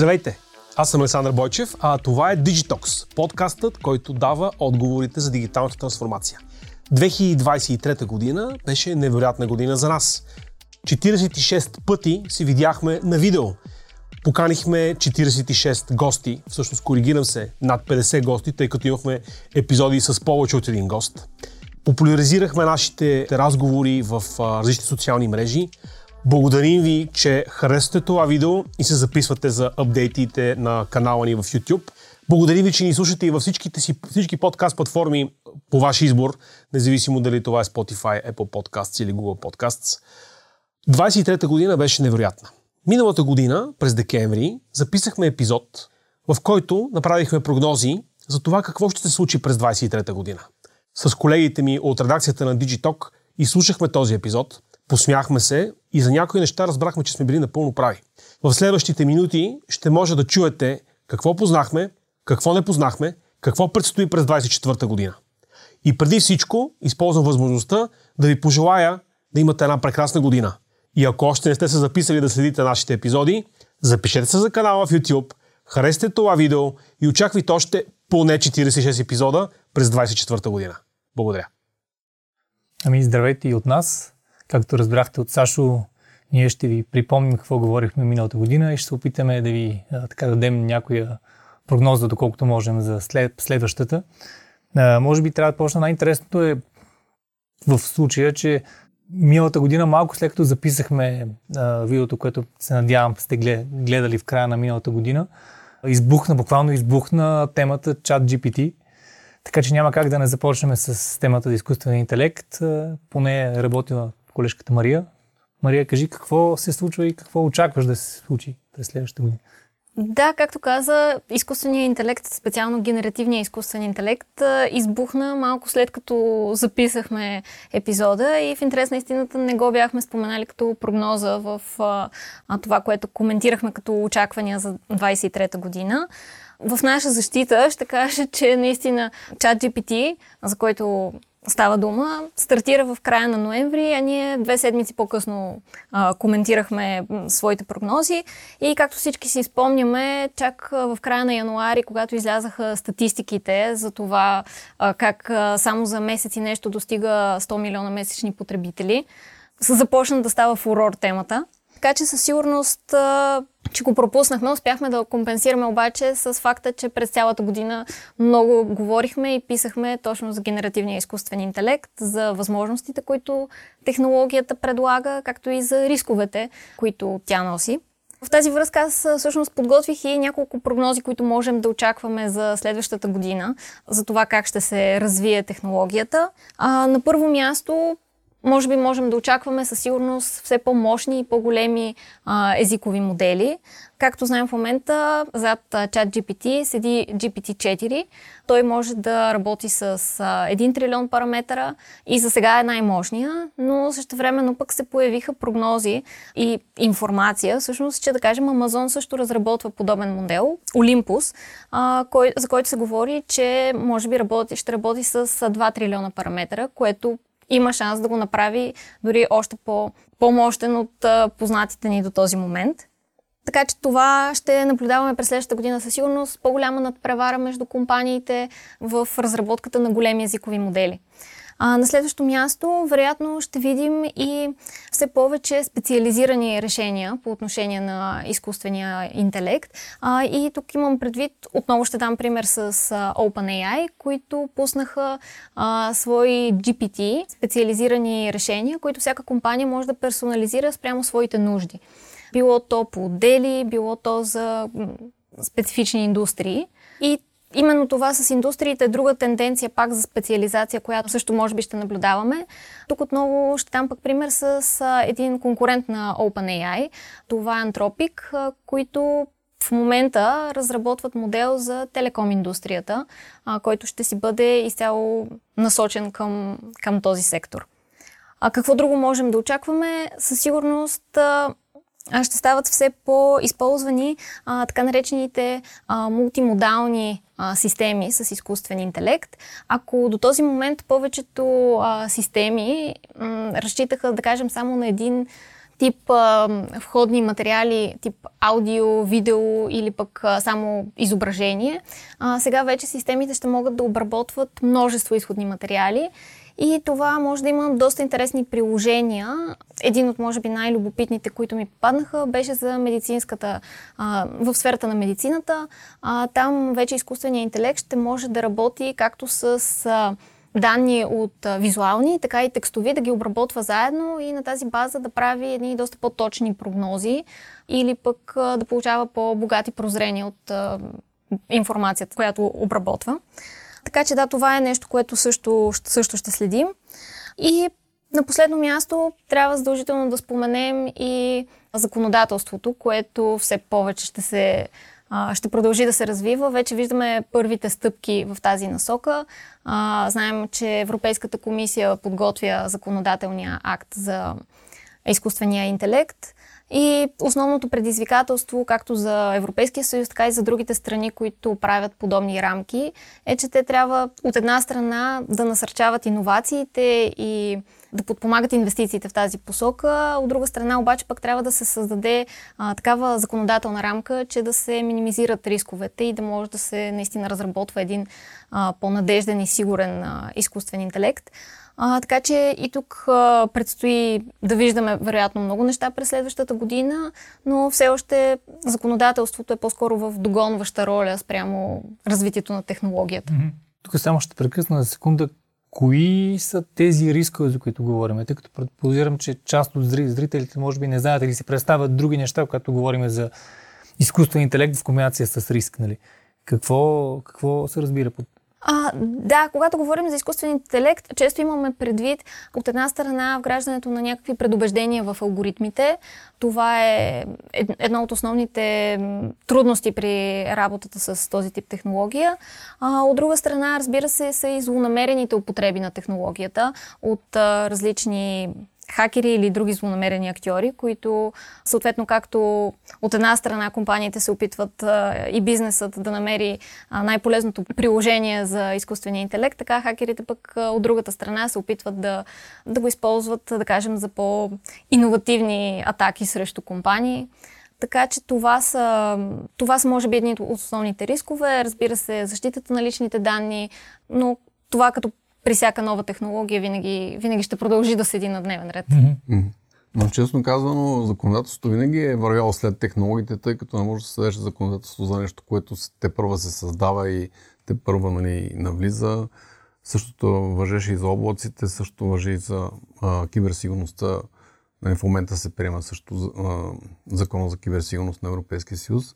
Здравейте! Аз съм Александър Бойчев, а това е Digitox, подкастът, който дава отговорите за дигиталната трансформация. 2023 година беше невероятна година за нас. 46 пъти си видяхме на видео. Поканихме 46 гости, всъщност коригирам се, над 50 гости, тъй като имахме епизоди с повече от един гост. Популяризирахме нашите разговори в различни социални мрежи. Благодарим ви, че харесвате това видео и се записвате за апдейтите на канала ни в YouTube. Благодарим ви, че ни слушате и във всичките си, всички подкаст платформи по ваш избор, независимо дали това е Spotify, Apple Podcasts или Google Podcasts. 23-та година беше невероятна. Миналата година, през декември, записахме епизод, в който направихме прогнози за това какво ще се случи през 23-та година. С колегите ми от редакцията на Digitalk изслушахме този епизод, посмяхме се и за някои неща разбрахме, че сме били напълно прави. В следващите минути ще може да чуете какво познахме, какво не познахме, какво предстои през 24-та година. И преди всичко използвам възможността да ви пожелая да имате една прекрасна година. И ако още не сте се записали да следите нашите епизоди, запишете се за канала в YouTube, харесайте това видео и очаквайте още поне 46 епизода през 24-та година. Благодаря. Ами здравейте и от нас. Както разбрахте от Сашо, ние ще ви припомним какво говорихме миналата година и ще се опитаме да ви така дадем някоя прогноза, доколкото можем за след, следващата. А, може би трябва да почна най-интересното е в случая, че миналата година, малко след като записахме а, видеото, което се надявам сте гледали в края на миналата година, избухна, буквално избухна темата чат GPT. Така че няма как да не започнем с темата за изкуствен интелект. Поне е работила колежката Мария. Мария, кажи какво се случва и какво очакваш да се случи през следващата година. Да, както каза, изкуственият интелект, специално генеративният изкуствен интелект, избухна малко след като записахме епизода и в интерес на истината не го бяхме споменали като прогноза в това, което коментирахме като очаквания за 23-та година. В наша защита ще кажа, че наистина ChatGPT, за който става дума, стартира в края на ноември, а ние две седмици по-късно а, коментирахме своите прогнози и както всички си спомняме, чак в края на януари, когато излязаха статистиките за това а, как а, само за месец и нещо достига 100 милиона месечни потребители, започна да става фурор темата. Така че със сигурност, че го пропуснахме, успяхме да компенсираме обаче с факта, че през цялата година много говорихме и писахме точно за генеративния изкуствен интелект, за възможностите, които технологията предлага, както и за рисковете, които тя носи. В тази връзка аз всъщност подготвих и няколко прогнози, които можем да очакваме за следващата година, за това как ще се развие технологията. А, на първо място може би можем да очакваме със сигурност все по-мощни и по-големи а, езикови модели. Както знаем в момента, зад чат GPT седи GPT-4. Той може да работи с а, 1 трилион параметъра и за сега е най-мощния, но също времено пък се появиха прогнози и информация, всъщност, че да кажем Amazon също разработва подобен модел, а, кой, за който се говори, че може би работи, ще работи с 2 трилиона параметъра, което има шанс да го направи дори още по, по-мощен от познатите ни до този момент. Така че това ще наблюдаваме през следващата година със сигурност по-голяма надпревара между компаниите в разработката на големи езикови модели. А, на следващо място, вероятно, ще видим и все повече специализирани решения по отношение на изкуствения интелект. А, и тук имам предвид, отново ще дам пример с OpenAI, които пуснаха а, свои GPT, специализирани решения, които всяка компания може да персонализира спрямо своите нужди. Било то по отдели, било то за специфични индустрии. И Именно това с индустриите е друга тенденция пак за специализация, която също може би ще наблюдаваме. Тук отново ще дам пък пример с един конкурент на OpenAI. Това е Anthropic, които в момента разработват модел за телеком индустрията, който ще си бъде изцяло насочен към, към този сектор. А какво друго можем да очакваме? Със сигурност ще стават все по-използвани а, така наречените а, мултимодални а, системи с изкуствен интелект. Ако до този момент повечето а, системи м, разчитаха, да кажем, само на един тип а, входни материали, тип аудио, видео или пък а, само изображение. А, сега вече системите ще могат да обработват множество изходни материали и това може да има доста интересни приложения. Един от, може би, най-любопитните, които ми попаднаха, беше за медицинската, а, в сферата на медицината. А, там вече изкуственият интелект ще може да работи както с а, данни от а, визуални, така и текстови, да ги обработва заедно и на тази база да прави едни доста по-точни прогнози или пък а, да получава по-богати прозрения от а, информацията, която обработва. Така че да, това е нещо, което също, също ще следим. И на последно място трябва задължително да споменем и законодателството, което все повече ще се ще продължи да се развива. Вече виждаме първите стъпки в тази насока. Знаем, че Европейската комисия подготвя законодателния акт за изкуствения интелект. И основното предизвикателство, както за Европейския съюз, така и за другите страни, които правят подобни рамки, е, че те трябва от една страна да насърчават иновациите и да подпомагат инвестициите в тази посока. От друга страна обаче пък трябва да се създаде а, такава законодателна рамка, че да се минимизират рисковете и да може да се наистина разработва един а, по-надежден и сигурен а, изкуствен интелект. А, така че и тук а, предстои да виждаме вероятно много неща през следващата година, но все още законодателството е по-скоро в догонваща роля спрямо развитието на технологията. Тук само ще прекъсна за секунда. Кои са тези рискове, за които говорим? Тъй като предполагам, че част от зрителите може би не знаят или си представят други неща, когато говорим за изкуствен интелект в комбинация с риск. Нали? Какво, какво се разбира под а, да, когато говорим за изкуствен интелект, често имаме предвид от една страна вграждането на някакви предубеждения в алгоритмите. Това е едно от основните трудности при работата с този тип технология. А, от друга страна, разбира се, са и злонамерените употреби на технологията от а, различни хакери или други злонамерени актьори, които съответно както от една страна компаниите се опитват а, и бизнесът да намери а, най-полезното приложение за изкуствения интелект, така хакерите пък а, от другата страна се опитват да, да го използват, да кажем, за по-инновативни атаки срещу компании. Така че това са, това са може би едни от основните рискове. Разбира се, защитата на личните данни, но това като при всяка нова технология винаги, винаги ще продължи да седи на дневен ред. Mm-hmm. Но честно казано, законодателството винаги е вървяло след технологиите, тъй като не може да се съдеше законодателство за нещо, което те първа се създава и те първа нали, навлиза. Същото въжеше и за облаците, също въжи и за а, киберсигурността. Нали, в момента се приема също а, закона за киберсигурност на Европейския съюз.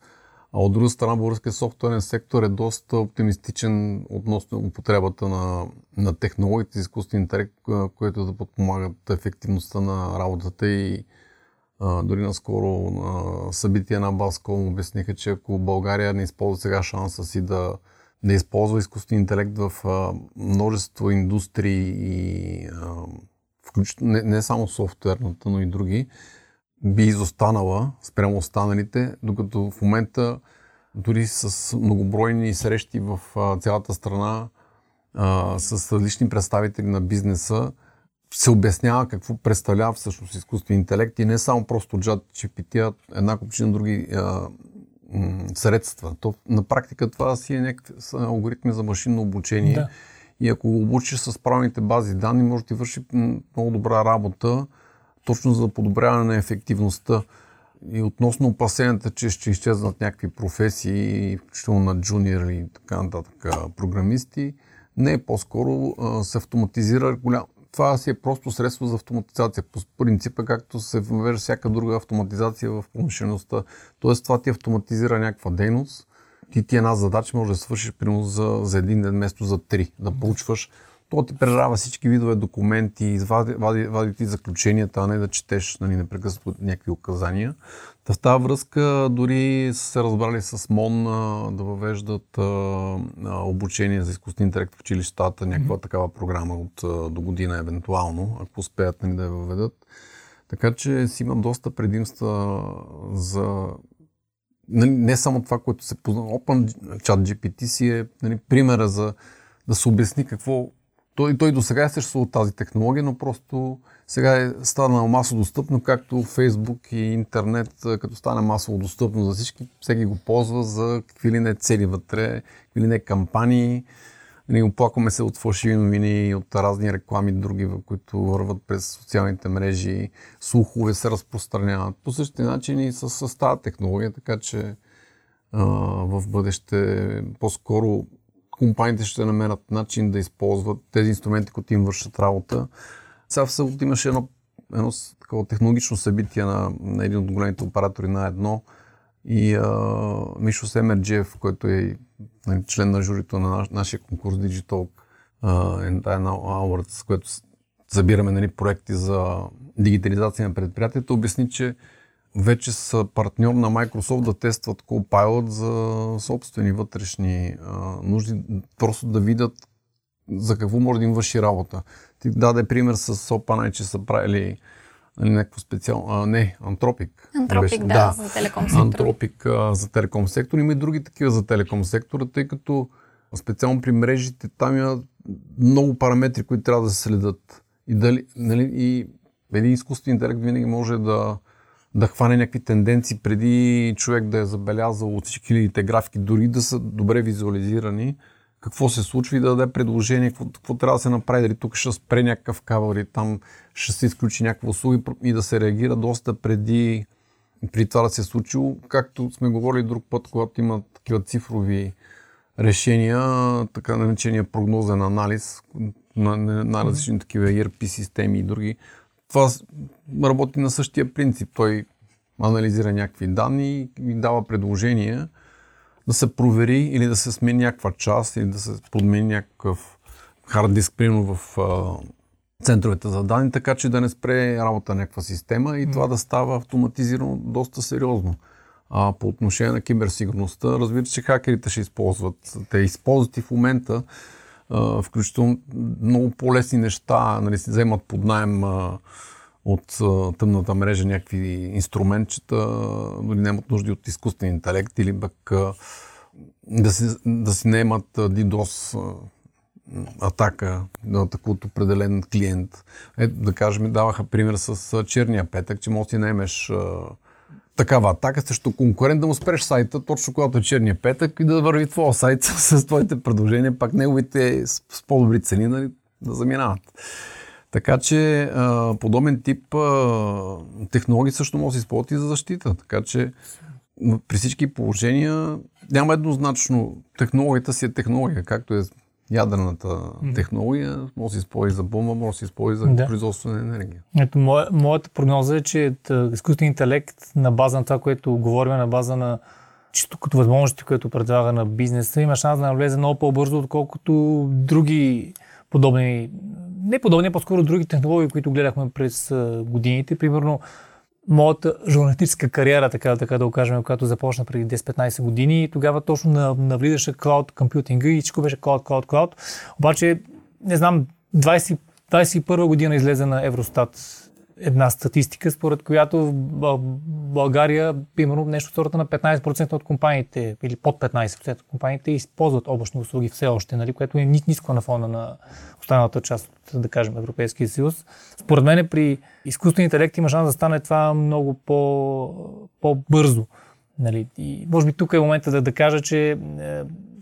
А от друга страна, българския софтуерен сектор е доста оптимистичен относно употребата на, на технологиите, изкуствен интелект, които да подпомагат ефективността на работата и а, дори наскоро на събития на Баском обясниха, че ако България не използва сега шанса си да, да използва изкуствен интелект в а, множество индустрии и а, не, не само софтуерната, но и други, би изостанала спрямо останалите, докато в момента дори с многобройни срещи в цялата страна а, с различни представители на бизнеса се обяснява какво представлява всъщност изкуствен интелект и не само просто JAT GPT, а една купчина други а, м- средства. То, на практика това си е някакви алгоритми за машинно обучение. Да. И ако го обучиш с правилните бази данни, може да ти върши много добра работа точно за подобряване на ефективността. И относно опасенията, че ще изчезнат някакви професии, включително на джуниор и така нататък програмисти, не, по-скоро а, се автоматизира голям... Това си е просто средство за автоматизация. По принципа, както се въвежда всяка друга автоматизация в промишлеността. Тоест, това ти автоматизира някаква дейност. Ти ти една задача може да свършиш примерно за, за един ден, вместо за три. Да получваш то ти прерава всички видове документи, вади, вади, вади ти заключенията, а не да четеш нали, непрекъснато някакви указания. Та в тази връзка дори са се разбрали с МОН а, да въвеждат а, а, обучение за изкуствен интелект в училищата, някаква mm-hmm. такава програма от а, до година евентуално, ако успеят нали, да я въведат. Така че си има доста предимства за нали, не само това, което се познава. Open Chat GPT си е нали, примера за да се обясни какво той, той до сега е съществувал тази технология, но просто сега е станала масово достъпно, както Фейсбук и интернет, като стане масово достъпно за всички, всеки го ползва за какви ли не цели вътре, какви ли не кампании. Ние оплакваме се от фалшиви новини, от разни реклами, други, които върват през социалните мрежи, слухове се разпространяват. По същия начин и с, с тази технология, така че а, в бъдеще по-скоро компаниите ще намерят начин да използват тези инструменти, които им вършат работа. Сега в събота имаше едно, едно такова технологично събитие на, на един от големите оператори на едно и а, Мишо Семерджиев, който е нали, член на журито на наш, нашия конкурс Digital uh, Awards, с което събираме нали, проекти за дигитализация на предприятията, обясни, че вече са партньор на Microsoft да тестват Copilot за собствени вътрешни а, нужди, просто да видят за какво може да им върши работа. Ти даде пример с Opana, че са правили нали, някакво специално... А, не, Антропик. Антропик, да, да, за телеком сектор. Антропик а, за телеком сектор. Има и други такива за телеком сектора, тъй като специално при мрежите там има много параметри, които трябва да се следят. И, дали, нали, и един изкуствен интелект винаги може да, да хване някакви тенденции преди човек да е забелязал от всички хилядите графики, дори да са добре визуализирани, какво се случва и да даде предложение, какво, какво трябва да се направи, дали тук ще спре някакъв кабел или там ще се изключи някаква услуга и да се реагира доста преди, при това да се е случило. Както сме говорили друг път, когато има такива цифрови решения, така наречения прогнозен анализ на, на, на различни такива ERP системи и други, това работи на същия принцип. Той анализира някакви данни и дава предложения да се провери или да се смени някаква част или да се подмени някакъв хард диск, примерно в центровете за данни, така че да не спре работа на някаква система и mm. това да става автоматизирано доста сериозно. А, по отношение на киберсигурността, разбира се, че хакерите ще използват. Те използват и в момента включително много по-лесни неща, нали, се вземат под найем от тъмната мрежа някакви инструментчета, дори нямат нужди от изкуствен интелект или пък да си, да си наемат DDoS атака да атакуват определен клиент. Ето, да кажем, даваха пример с черния петък, че може да си наемеш такава атака срещу конкурент, да му спреш сайта, точно когато е черния петък и да върви твоя сайт с твоите предложения, пак неговите с, по-добри цени нали, да заминават. Така че подобен тип технологии също може да се използват и за защита. Така че при всички положения няма еднозначно технологията си е технология, както е ядрената технология, може да се използва за бомба, може да се използва за да. производство на енергия. Ето, моя, моята прогноза е, че изкуственият интелект на база на това, което говорим, на база на чисто като възможности, които предлага на бизнеса, има шанс да навлезе много по-бързо, отколкото други подобни, не подобни, а по-скоро други технологии, които гледахме през годините. Примерно, моята журналистическа кариера, така, така да го кажем, която започна преди 10-15 години. Тогава точно навлизаше клауд компютинга и всичко беше клауд, клауд, клауд. Обаче, не знам, 20, 21 година излезе на Евростат една статистика, според която в България, примерно, нещо в сорта на 15% от компаниите или под 15% от компаниите използват облачни услуги все още, нали, което е ниско на фона на останалата част от, да кажем, Европейския съюз. Според мен при изкуствен интелект има шанс да стане това много по, по-бързо. Нали? И може би тук е момента да, да кажа, че е,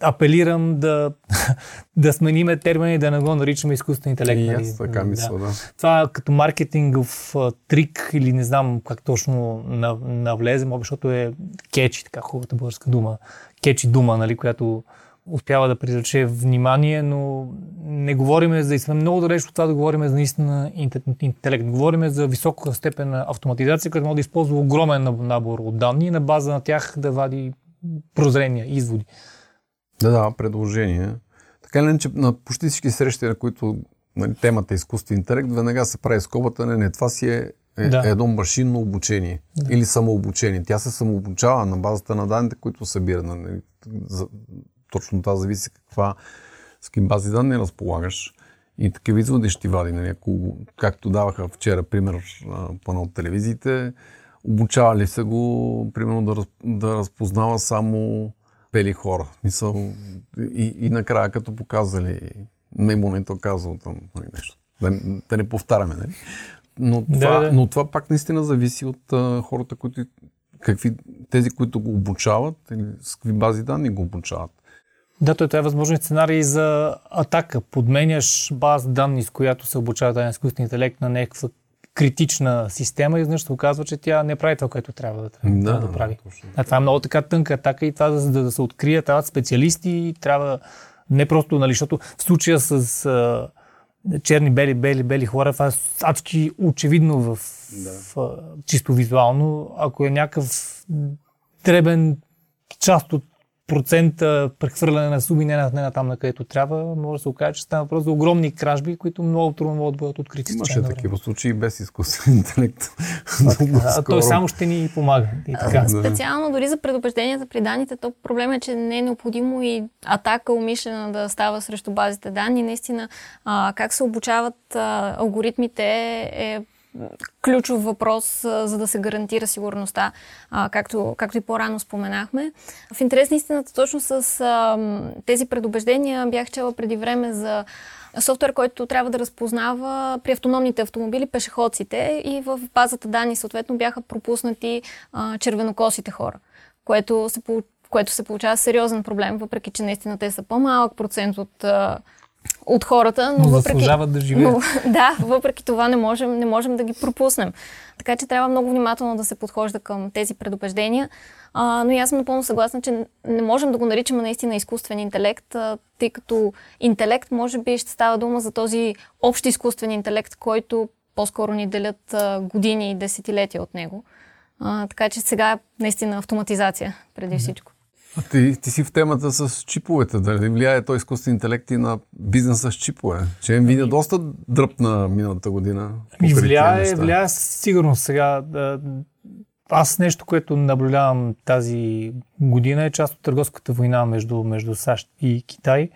апелирам да, да смениме термини и да не го наричаме изкуствен интелект. И нали? така мисля, да. да. Това като маркетингов трик или не знам как точно навлезе, защото е кечи, така хубавата българска дума, кечи дума, нали, която успява да привлече внимание, но не говориме за... И сме много далеч от това да говорим за наистина интелект. Говориме за висока степен на автоматизация, която може да използва огромен набор от данни и на база на тях да вади прозрения, изводи. Да, да, предложения. Така или че на почти всички срещи, на които нали, темата е изкуствен интелект, веднага се прави скобата, не, не, това си е, е да. едно машинно обучение да. или самообучение. Тя се самообучава на базата на данните, които събира. Нали, за, точно това зависи каква, с какви бази данни разполагаш. И такива изводи ще ти вади. Нали, ако, както даваха вчера пример по едно от телевизиите, обучавали се го, примерно, да, да разпознава само пели хора. Мисъл, и, и накрая, като показали Меймонето казал там нали, нещо. Да, да не повтаряме, нали? Но Да, това, да. но това пак наистина зависи от а, хората, които какви, тези, които го обучават или с какви бази данни го обучават. Да, той това е възможен сценарий за атака. Подменяш база данни, с която се обучава даден изкуствен интелект на някаква критична система и значи се оказва, че тя не прави това, което трябва да, трябва да, да прави. точно. А това е много така тънка атака и това за да, да се открие, трябва специалисти, трябва не просто, нали, защото в случая с а, черни, бели, бели, бели хора, това е адски очевидно в, Да. в а, чисто визуално. Ако е някакъв дребен част от процента прехвърляне на суми не на, не на там, на където трябва, може да се окаже, че става въпрос за огромни кражби, които много трудно могат да бъдат открити. Имаше такива случаи без изкуствен интелект. А, той само ще ни помага. И така. Да. Специално дори за предупрежденията при данните, то проблем е, че не е необходимо и атака умишлена да става срещу базите данни. Наистина, а, как се обучават а, алгоритмите е ключов въпрос, за да се гарантира сигурността, както, както и по-рано споменахме. В интерес на истината, точно с тези предубеждения бях чела преди време за софтуер, който трябва да разпознава при автономните автомобили пешеходците и в базата данни съответно бяха пропуснати червенокосите хора, което се, което се получава сериозен проблем, въпреки че наистина те са по-малък процент от, от хората, но, Но въпреки... заслужават да живеят. Но, да, въпреки това не можем, не можем да ги пропуснем. Така че трябва много внимателно да се подхожда към тези предубеждения. А, но и аз съм напълно съгласна, че не можем да го наричаме наистина изкуствен интелект, а, тъй като интелект може би ще става дума за този общ изкуствен интелект, който по-скоро ни делят а, години и десетилетия от него. А, така че сега е наистина автоматизация преди всичко. Ти, ти си в темата с чиповете. Дали влияе той изкуствен интелект и на бизнеса с чипове? Че Nvidia доста дръпна миналата година. Ми покрай тия влияе, влияе със сигурност сега. Аз нещо, което наблюдавам тази година е част от търговската война между, между САЩ и Китай.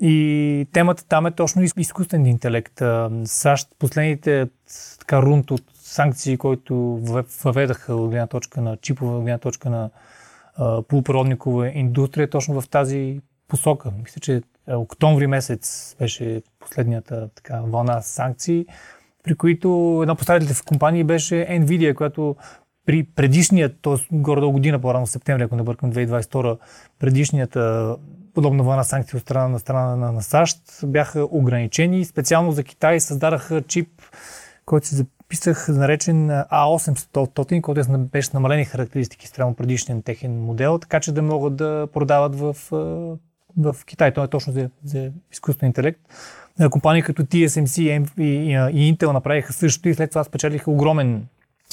И темата там е точно из- изкуствен интелект. САЩ последните така рунт от санкции, които във- въведаха от гледна точка на чипове, от гледна точка на полупроводникова индустрия, точно в тази посока. Мисля, че октомври месец беше последната така вълна санкции, при които една поставителите в компании беше Nvidia, която при предишният, т.е. горе-долу година по-рано, в септември, ако не бъркам 2022, предишният а, подобна вълна санкции от страна на страна на, на САЩ бяха ограничени. Специално за Китай създадаха чип, който се записах, наречен A800, който е беше с намалени характеристики спрямо предишния техен модел, така че да могат да продават в, в Китай. Той е точно за, за изкуствен интелект. Компании като TSMC и, и, Intel направиха същото и след това спечелиха огромен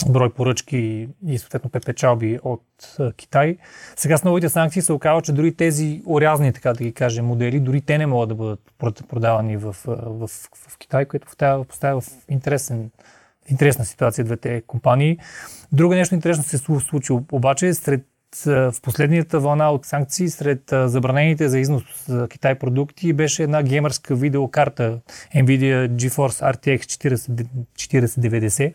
брой поръчки и съответно печалби от Китай. Сега с новите санкции се оказва, че дори тези орязни, така да ги кажем, модели, дори те не могат да бъдат прод- продавани в, в, в Китай, което поставя, поставя в интересен, интересна ситуация двете компании. Друго нещо интересно се слу- случи обаче сред в последната вълна от санкции сред забранените за износ за Китай продукти беше една геймърска видеокарта NVIDIA GeForce RTX 40, 4090.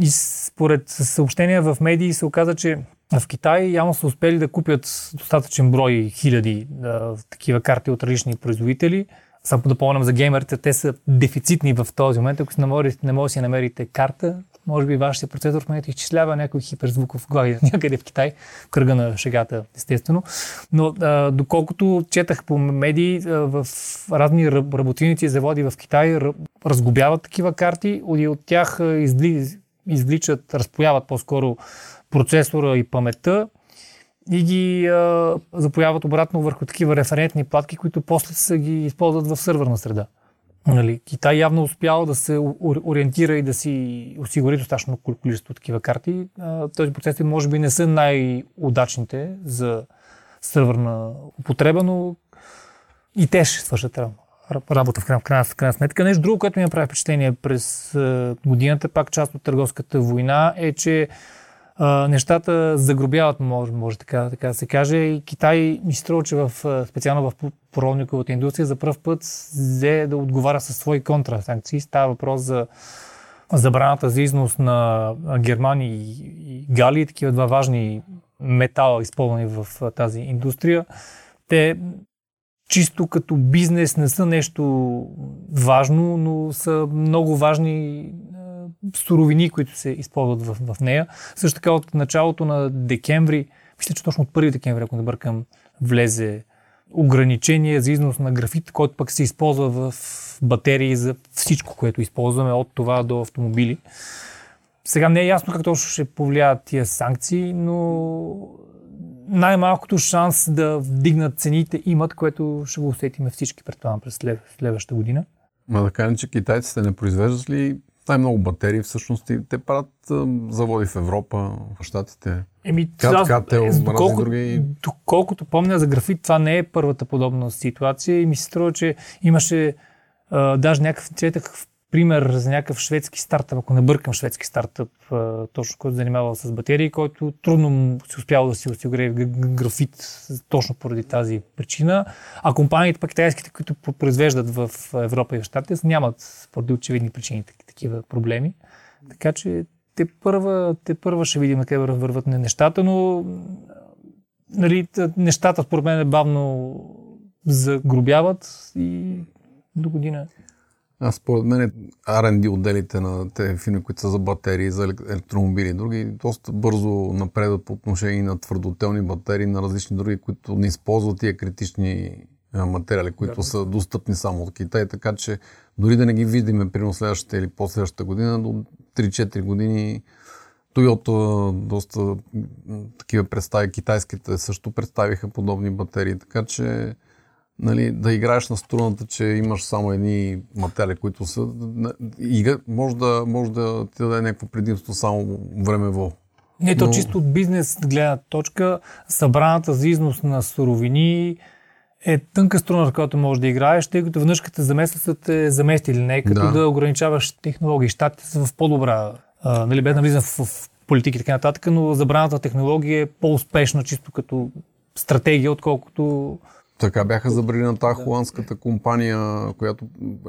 И според съобщения в медии се оказа, че в Китай явно са успели да купят достатъчен брой хиляди а, такива карти от различни производители. Само да помням за геймерите, те са дефицитни в този момент. Ако не може, не може да си намерите карта, може би вашия процесор в момента изчислява някой хиперзвуков глави някъде в Китай, в кръга на шегата, естествено. Но а, доколкото четах по медии, а, в разни раб- работилници и заводи в Китай разгубяват такива карти и от тях изли, извличат, разпояват по-скоро процесора и паметта и ги а, запояват обратно върху такива референтни платки, които после се ги използват в сървърна среда. Нали, Китай явно успял да се ор- ориентира и да си осигури достатъчно кол- количество такива карти. Този процес може би не са най-удачните за сървърна употреба, но и те ще свършат ра- ра- работа в крайна, в крайна, в крайна сметка. Нещо друго, което ми направи впечатление през годината, пак част от търговската война, е, че нещата загробяват, може, може така, така да се каже. И Китай ми струва, че в, специално в поролниковата индустрия за първ път взе да отговаря със свои контрасанкции. Става въпрос за забраната за износ на Германия и, и Галия, такива два важни метала, използвани в тази индустрия. Те чисто като бизнес не са нещо важно, но са много важни суровини, които се използват в, в нея. Също така от началото на декември, мисля, че точно от 1 декември, ако не бъркам, влезе ограничение за износ на графит, който пък се използва в батерии за всичко, което използваме, от това до автомобили. Сега не е ясно как точно ще повлияят тия санкции, но най-малкото шанс да вдигнат цените имат, което ще го усетиме всички, предполагам, през следващата година. Ма да кажем, че китайците не произвеждат ли най-много батерии всъщност и те правят заводи в Европа, в Штатите. Еми, Кат, е, доколко, други... доколкото помня за графит, това не е първата подобна ситуация и ми се струва, че имаше а, даже някакъв, четах пример за някакъв шведски стартъп, ако не бъркам шведски стартъп, точно който се занимавал с батерии, който трудно си успял да си осигури графит точно поради тази причина. А компаниите, пък китайските, които произвеждат в Европа и в Штатите, нямат поради очевидни причини такива проблеми. Така че те първа, те първа ще видим къде върват нещата, но нали, нещата според мен бавно загробяват и до година аз според мен R&D отделите на тези фирми, които са за батерии, за електромобили и други, доста бързо напредат по отношение на твърдотелни батерии, на различни други, които не използват тия критични материали, които да. са достъпни само от Китай, така че дори да не ги видиме при следващата или по-следващата година, до 3-4 години Toyota доста такива представи, китайските също представиха подобни батерии, така че нали, да играеш на струната, че имаш само едни материали, които са... И може да, може да ти даде някакво предимство само времево. Не, то Но... чисто от бизнес гледна точка, събраната за износ на суровини е тънка струна, в която можеш да играеш, тъй като веднъж като замества са те заместили, не като да, да ограничаваш технологии. Щатите са в по-добра, а, нали, без да в, в политики и така нататък, но забраната технология е по-успешна чисто като стратегия, отколкото така бяха забрали на тази холандската компания, която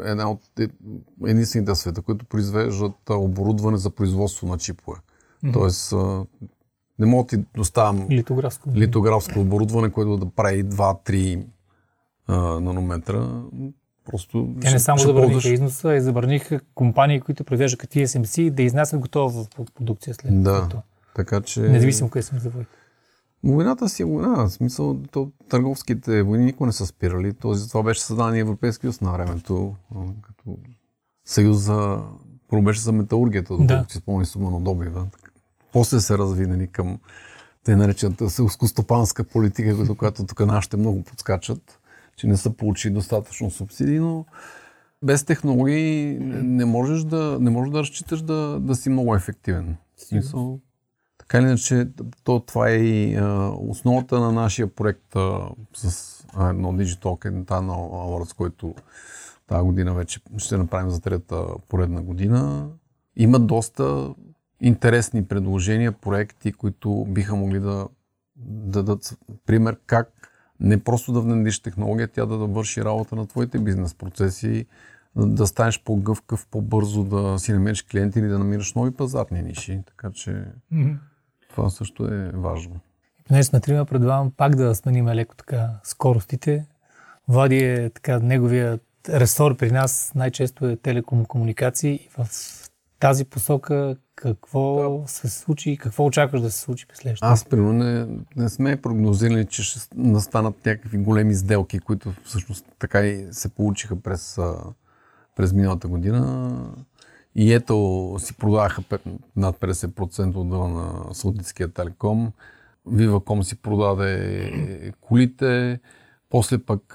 е една от единствените света, които произвеждат оборудване за производство на чипове. Mm-hmm. Тоест, не мога да ти доставям литографско, литографско оборудване, което да прави 2-3 нанометра. Просто Те не само забраниха ползваш... износа, и забраниха компании, които произвеждат като TSMC, да изнасят готова продукция след да, това. Така че... Независимо къде съм заводи. Войната си е война. В смисъл, то, търговските войни никога не са спирали. Този, това беше създаден Европейски съюз на времето, като съюз за, първо беше за металургията, да. си спомни сума добива. После се разви към те наречената селско-стопанска политика, която тук нашите много подскачат, че не са получили достатъчно субсидии, но без технологии не можеш да, не можеш да разчиташ да, да си много ефективен. В смисъл, така или иначе, то, това е и а, основата на нашия проект а, с а, едно Digital Kentan Awards, който тази година вече ще направим за трета поредна година. Има доста интересни предложения, проекти, които биха могли да дадат пример как не просто да внедриш технология, тя да, да върши работа на твоите бизнес процеси, да станеш по-гъвкав, по-бързо да си намериш клиенти или да намираш нови пазарни ниши. Така че mm-hmm. Това също е важно. Понеже сме трима, предлагам пак да сменим леко така скоростите. Влади е така, неговия ресор при нас най-често е телекомуникации. В тази посока какво да. се случи и какво очакваш да се случи през следващата? Аз, примерно, не, не сме прогнозирали, че ще настанат някакви големи сделки, които всъщност така и се получиха през, през миналата година. И ето си продадаха над 50% от дъла на Саудитския телеком. Viva.com си продаде колите. После пък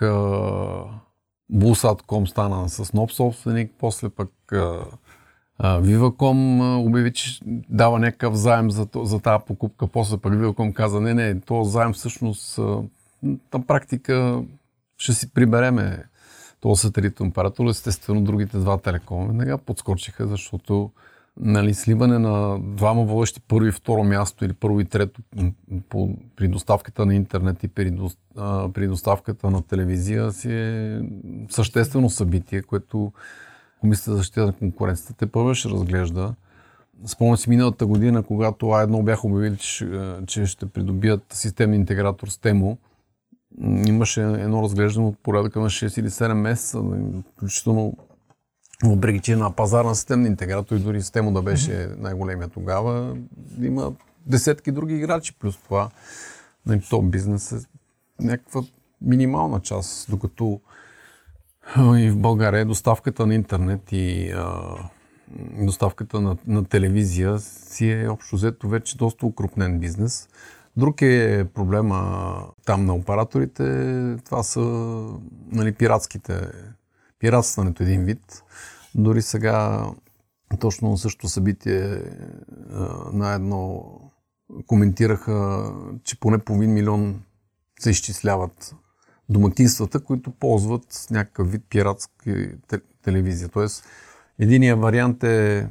Bulsat.com стана с нов собственик. После пък Viva.com обяви, че дава някакъв заем за, за тази покупка. После пък Viva.com каза, не, не, то заем всъщност на практика ще си прибереме този сателитен оператор. Естествено, другите два телекома веднага подскочиха, защото нали, сливане на двама водещи първо и второ място или първо и трето по, при доставката на интернет и при, а, при доставката на телевизия си е съществено събитие, което Комисията за защита на конкуренцията те първо ще разглежда. Спомням си миналата година, когато А1 бяха обявили, че, че ще придобият системен интегратор с Темо, имаше едно разглеждане от порядъка на 6 или 7 месеца, включително въпреки че на пазарна системна интегратор и дори система да беше най-големия тогава, има десетки други играчи, плюс това нали, то бизнес е някаква минимална част, докато и в България доставката на интернет и а, доставката на, на телевизия си е общо взето вече доста укрупнен бизнес. Друг е проблема там на операторите. Това са нали, пиратските, пиратстването един вид. Дори сега точно на същото събитие на едно коментираха, че поне половин милион се изчисляват домакинствата, които ползват някакъв вид пиратски телевизия. Тоест, единият вариант е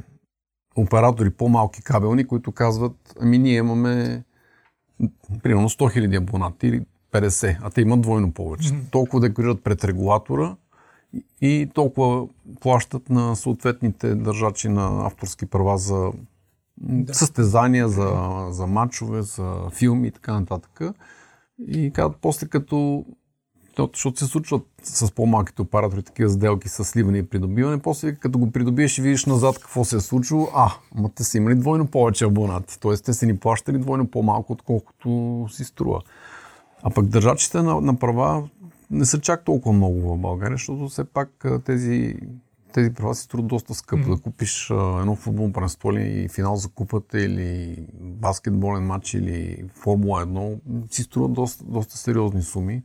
оператори по-малки кабелни, които казват, ами ние имаме примерно 100 000 абонати или 50, а те имат двойно повече. Mm-hmm. Толкова декларират пред регулатора и толкова плащат на съответните държачи на авторски права за да. състезания, за, за матчове, за филми и така нататък. И казват после като защото се случват с по-малките оператори такива сделки с сливане и придобиване. После, като го придобиеш и видиш назад какво се е случило, а, ама те са имали двойно повече абонати. Тоест, те са ни плащали двойно по-малко, отколкото си струва. А пък държачите на, на права не са чак толкова много в България, защото все пак тези, тези права си струват доста скъпо. Mm-hmm. Да купиш а, едно футболно пренство и финал за купата или баскетболен матч или Формула 1 си струват доста, доста сериозни суми.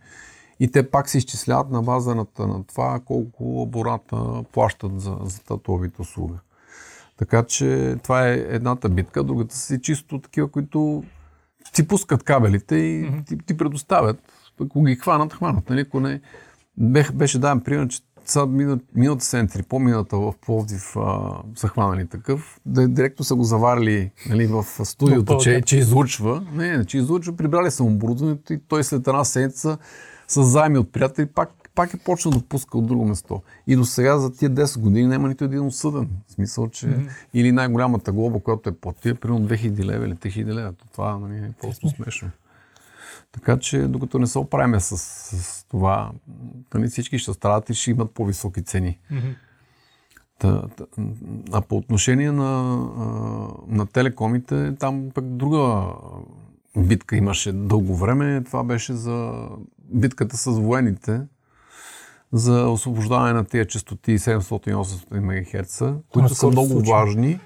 И те пак се изчисляват на база на, на това колко абората плащат за, за татуовите услуга. Така че това е едната битка, другата си чисто такива, които ти пускат кабелите и mm-hmm. ти, ти предоставят. Ако ги хванат, хванат. Нали? Ако не, бех, беше даден пример, че са миналата седмица по-миналата в Пловдив а, са хванали такъв, директно са го заварили нали, в студиото, че, че излучва. Не, че излучва, прибрали са оборудването и той след една седмица с заеми от приятели, пак, пак е почнал да пуска от друго место. И до сега за тия 10 години няма нито един осъден. В смисъл, че mm-hmm. или най-голямата глоба, която е платила, примерно 2000 лева или 3000 лева. Това нали, е просто смешно. Така че, докато не се оправим с, с това, нали, всички ще страдат и ще имат по-високи цени. Mm-hmm. Та, та, а по отношение на, на телекомите, там пък друга битка имаше дълго време. Това беше за битката с военните за освобождаване на тези частоти 700-800 МГц, които са много случай. важни.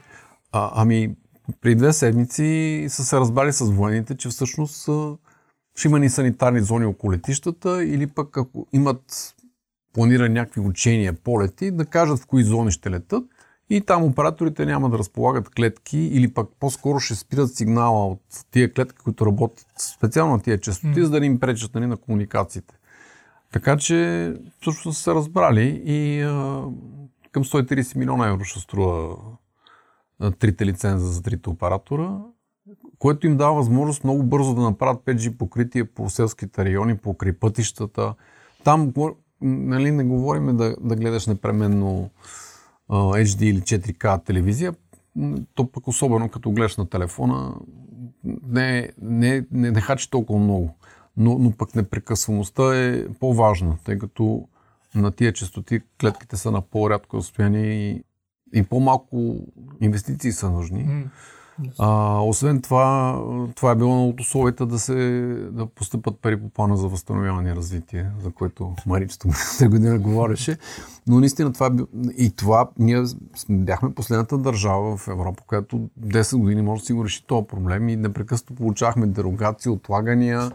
А, ами, при две седмици са се разбрали с военните, че всъщност ще има ни санитарни зони около летищата или пък ако имат планирани някакви учения, полети, да кажат в кои зони ще летат и там операторите няма да разполагат клетки или пък по-скоро ще спират сигнала от тия клетки, които работят специално на тия частоти, mm. за да не им пречат нали, на комуникациите. Така че също са се разбрали и а, към 130 милиона евро ще струва а, трите лиценза за трите оператора, което им дава възможност много бързо да направят 5G покритие по селските райони, по пътищата. Там нали, не говорим да, да гледаш непременно HD или 4K телевизия, то пък особено като гледаш на телефона, не, не, не, не хачи толкова много. Но, но пък непрекъсваността е по-важна, тъй като на тия частоти клетките са на по-рядко разстояние и, и по-малко инвестиции са нужни. Mm. А, освен това, това е било от условията да се да постъпат пари по плана за възстановяване и развитие, за което Маричето миналата година говореше. Но наистина това и това ние бяхме последната държава в Европа, която 10 години може да си го реши този проблем и непрекъснато получавахме дерогации, отлагания,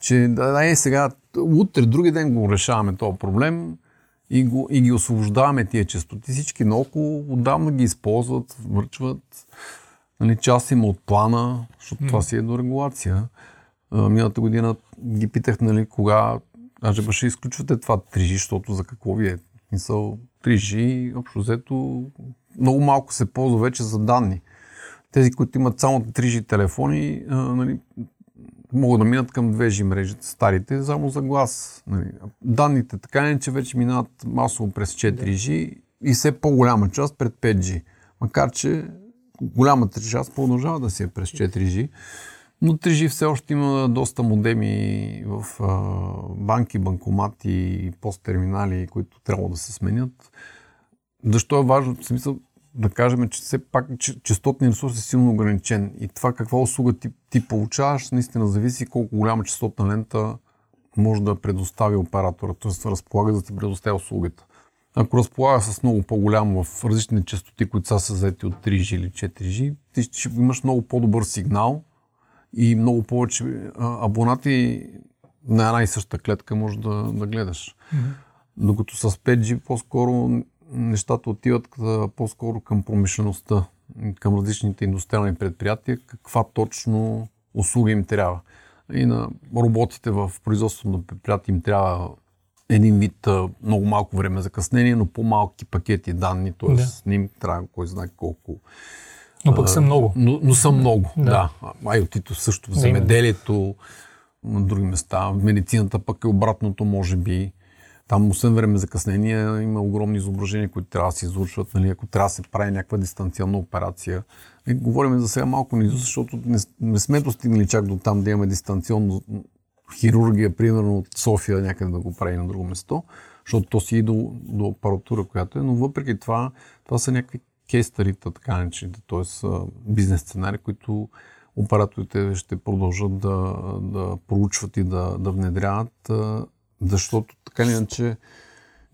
че да, е сега, утре, други ден го решаваме този проблем и, го, и ги освобождаваме тия частоти. Всички много отдавна ги използват, върчват нали, част има от плана, защото mm. това си е до регулация. А, миналата година ги питах, нали, кога Аже ще изключвате това 3G, защото за какво ви е? Мисъл, 3G, общо взето, много малко се ползва вече за данни. Тези, които имат само 3G телефони, а, нали, могат да минат към 2G мрежите, старите, само за глас. Нали. Данните така не, че вече минават масово през 4G и все по-голяма част пред 5G. Макар, че голямата част продължава да си е през 4G. Но 3G все още има доста модеми в банки, банкомати и посттерминали, които трябва да се сменят. Защо е важно? В смисъл да кажем, че все пак частотният ресурс е силно ограничен. И това каква услуга ти, ти получаваш, наистина зависи колко голяма частотна лента може да предостави оператора, т.е. разполага да ти предоставя услугата. Ако разполага с много по-голямо в различни частоти, които са заети от 3G или 4G, ти ще имаш много по-добър сигнал и много повече абонати на една и съща клетка може да, да гледаш. Mm-hmm. Докато с 5G по-скоро нещата отиват по-скоро към промишлеността, към различните индустриални предприятия, каква точно услуга им трябва. И на роботите в производството на предприятия им трябва един вид много малко време закъснение, но по-малки пакети данни, т.е. Да. ним трябва кой знае колко. Но пък са много. Но, но са много, да. да. IoT-то също, в земеделието, на други места. В медицината пък е обратното, може би. Там, освен време закъснение, има огромни изображения, които трябва да се излучват. Нали, ако трябва да се прави някаква дистанционна операция. И говорим за сега малко низо, защото не, не сме достигнали чак до там да имаме дистанционно хирургия, примерно от София някъде да го прави на друго место, защото то си и до, до апаратура, която е, но въпреки това, това са някакви кейстарита, така наречените, т.е. бизнес сценари, които операторите ще продължат да, да проучват и да, да внедряват, защото така или иначе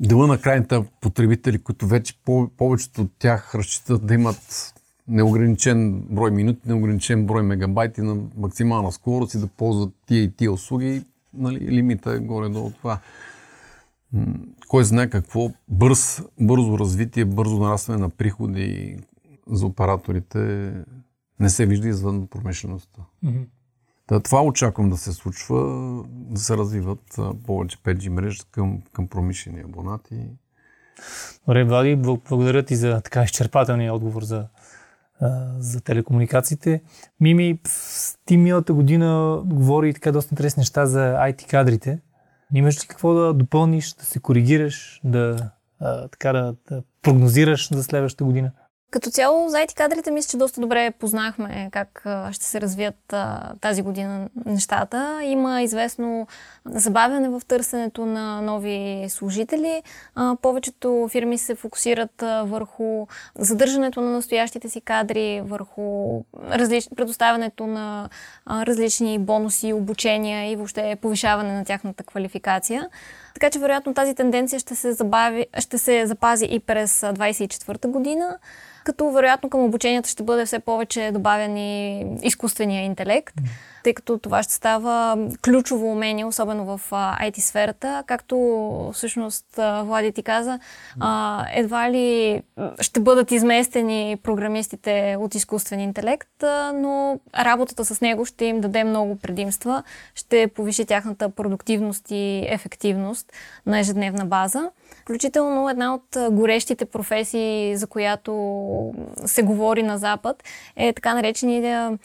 дела на крайните потребители, които вече повечето от тях разчитат да имат неограничен брой минути, неограничен брой мегабайти на максимална скорост и да ползват тия и тия услуги, нали, лимита е горе-долу това. Кой знае какво, бърз, бързо развитие, бързо нарастване на приходи за операторите не се вижда извън промишлеността. Mm-hmm. Това очаквам да се случва, да се развиват повече 5G мрежи към, към промишлени абонати. Добре, Влади, благодаря ти за така изчерпателния отговор за за телекомуникациите. Мими, ти миналата година говори така доста интересни неща за IT кадрите. Имаш ли какво да допълниш, да се коригираш, да, а, така да, да прогнозираш за следващата година? Като цяло, за IT кадрите, мисля, че доста добре познахме как ще се развият тази година нещата. Има известно забавяне в търсенето на нови служители. Повечето фирми се фокусират върху задържането на настоящите си кадри, върху различ... предоставянето на различни бонуси, обучения и въобще повишаване на тяхната квалификация. Така че, вероятно, тази тенденция ще се, забави, ще се запази и през 2024 година като вероятно към обучението ще бъде все повече добавен и изкуствения интелект, тъй като това ще става ключово умение, особено в IT сферата, както всъщност Влади ти каза, едва ли ще бъдат изместени програмистите от изкуствен интелект, но работата с него ще им даде много предимства, ще повиши тяхната продуктивност и ефективност на ежедневна база. Включително една от горещите професии, за която се говори на Запад, е така наречения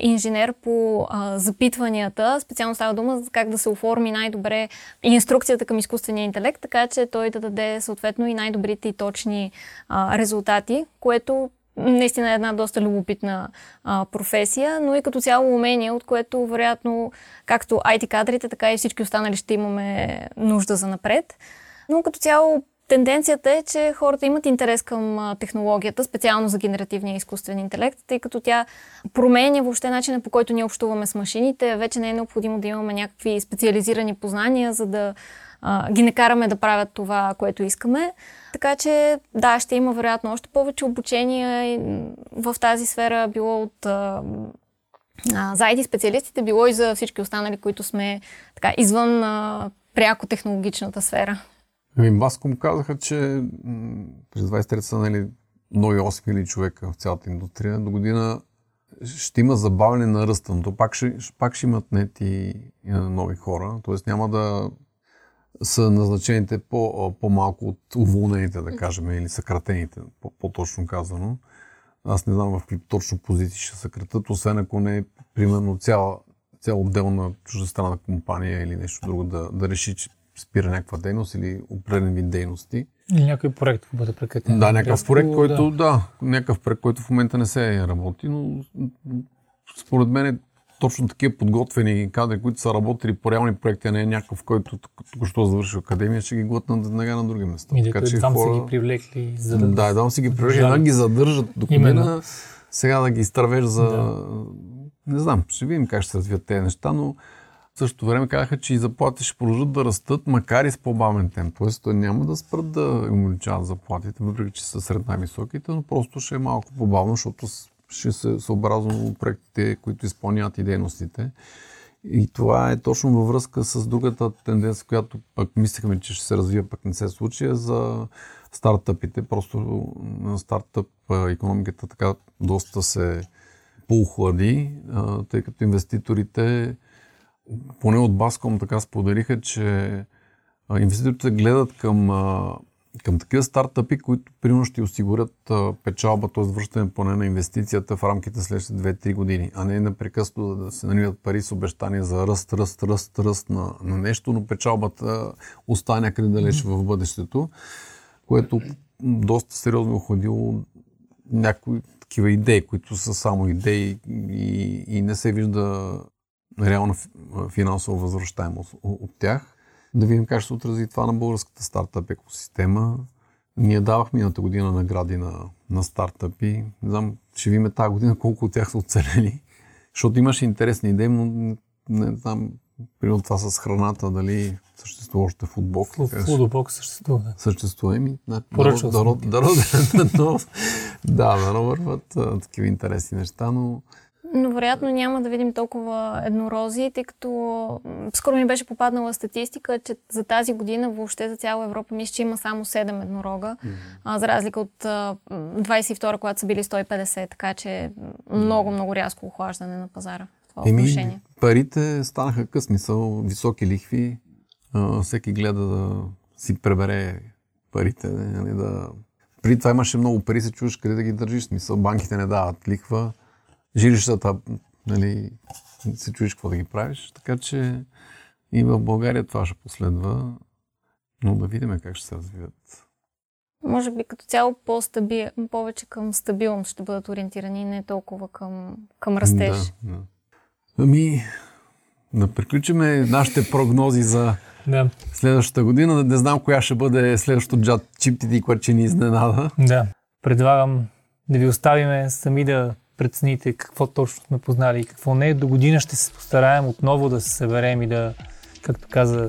инженер по запитванията. Специално става дума за как да се оформи най-добре инструкцията към изкуствения интелект, така че той да даде съответно и най-добрите и точни а, резултати, което наистина е една доста любопитна а, професия, но и като цяло умение, от което вероятно както IT кадрите, така и всички останали ще имаме нужда за напред. Но като цяло Тенденцията е, че хората имат интерес към технологията, специално за генеративния изкуствен интелект, тъй като тя променя въобще начина по който ние общуваме с машините. Вече не е необходимо да имаме някакви специализирани познания, за да а, ги накараме да правят това, което искаме. Така че, да, ще има вероятно още повече обучение в тази сфера, било от а, за IT специалистите, било и за всички останали, които сме така, извън а, пряко технологичната сфера. Ами Баском казаха, че през 23 са нали, нови 8 000 човека в цялата индустрия. До година ще има забавяне на ръста, но пак ще, пак ще имат нети нови хора. Тоест няма да са назначените по, по-малко от уволнените, да кажем, или съкратените, по-точно казано. Аз не знам в какви точно позиции ще съкратят, освен ако не е, примерно, цяла, цяла отделна чуждестранна компания или нещо друго да, да реши, че спира някаква дейност или определен вид дейности. Или някой проект, бъде прекратен. Да, някакъв проект, който, да. да, някакъв проект, който в момента не се работи, но според мен точно такива подготвени кадри, които са работили по реални проекти, а не някакъв, който току-що завърши академия, ще ги глътнат веднага на други места. И така, че там хора... са ги привлекли, за да... Да, там си ги привлекли, да ги задържат до година, сега да ги изтървеш за... Да. Не знам, ще видим как ще се развият тези неща, но в същото време казаха, че и заплатите ще продължат да растат, макар и с по-бавен темп. Тоест, няма да спрат да им увеличават заплатите, въпреки че са сред най-високите, но просто ще е малко по-бавно, защото ще се съобразно проектите, които изпълняват и дейностите. И това е точно във връзка с другата тенденция, която пък мислехме, че ще се развива, пък не се случи, за стартъпите. Просто стартъп економиката така доста се поухлади, тъй като инвеститорите, поне от Баском така споделиха, че инвеститорите гледат към към такива стартъпи, които примерно ще осигурят печалба, т.е. връщане поне на инвестицията в рамките следващите 2-3 години, а не непрекъснато да се наливат пари с обещания за ръст, ръст, ръст, ръст на, на нещо, но печалбата остане някъде далеч в бъдещето, което доста сериозно е охладило някои такива идеи, които са само идеи и, и не се вижда реална финансова възвръщаемост от тях. Да видим как ще се отрази това на българската стартъп екосистема. Ние давахме миналата година награди на, на стартъпи. Не знам, ще видим тази година колко от тях са оцелели. Защото имаше интересни идеи, но не знам, примерно това с храната, дали съществува още футбок. Футбок съществува. Да. Съществува и Поръчал да, да, да, да, да, върват такива интересни неща, но но вероятно няма да видим толкова еднорози, тъй като скоро ми беше попаднала статистика, че за тази година въобще за цяла Европа мисля, че има само 7 еднорога, mm-hmm. а, за разлика от а, 22, когато са били 150, така че много, много рязко охлаждане на пазара. Това Еми, отношение. парите станаха късмисъл, високи лихви, а, всеки гледа да си пребере парите, нали, да... Преди това имаше много пари, се чуваш къде да ги държиш. Смисъл, банките не дават лихва, жилищата, нали, се чуеш какво да ги правиш. Така че и в България това ще последва, но да видим как ще се развият. Може би като цяло по-стаби... повече към стабилност ще бъдат ориентирани, не толкова към, към растеж. Да, да. Ами, да приключиме нашите прогнози за да. следващата година. Не знам коя ще бъде следващото джат чиптите, което ще ни изненада. Да. Предлагам да ви оставиме сами да прецените какво точно сме познали и какво не. До година ще се постараем отново да се съберем и да, както каза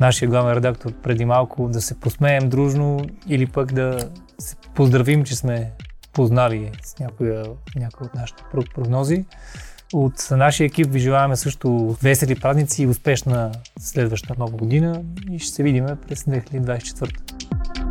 нашия главен редактор преди малко, да се посмеем дружно или пък да се поздравим, че сме познали с някоя, някоя от нашите прогнози. От нашия екип ви желаваме също весели празници и успешна следваща нова година и ще се видим през 2024.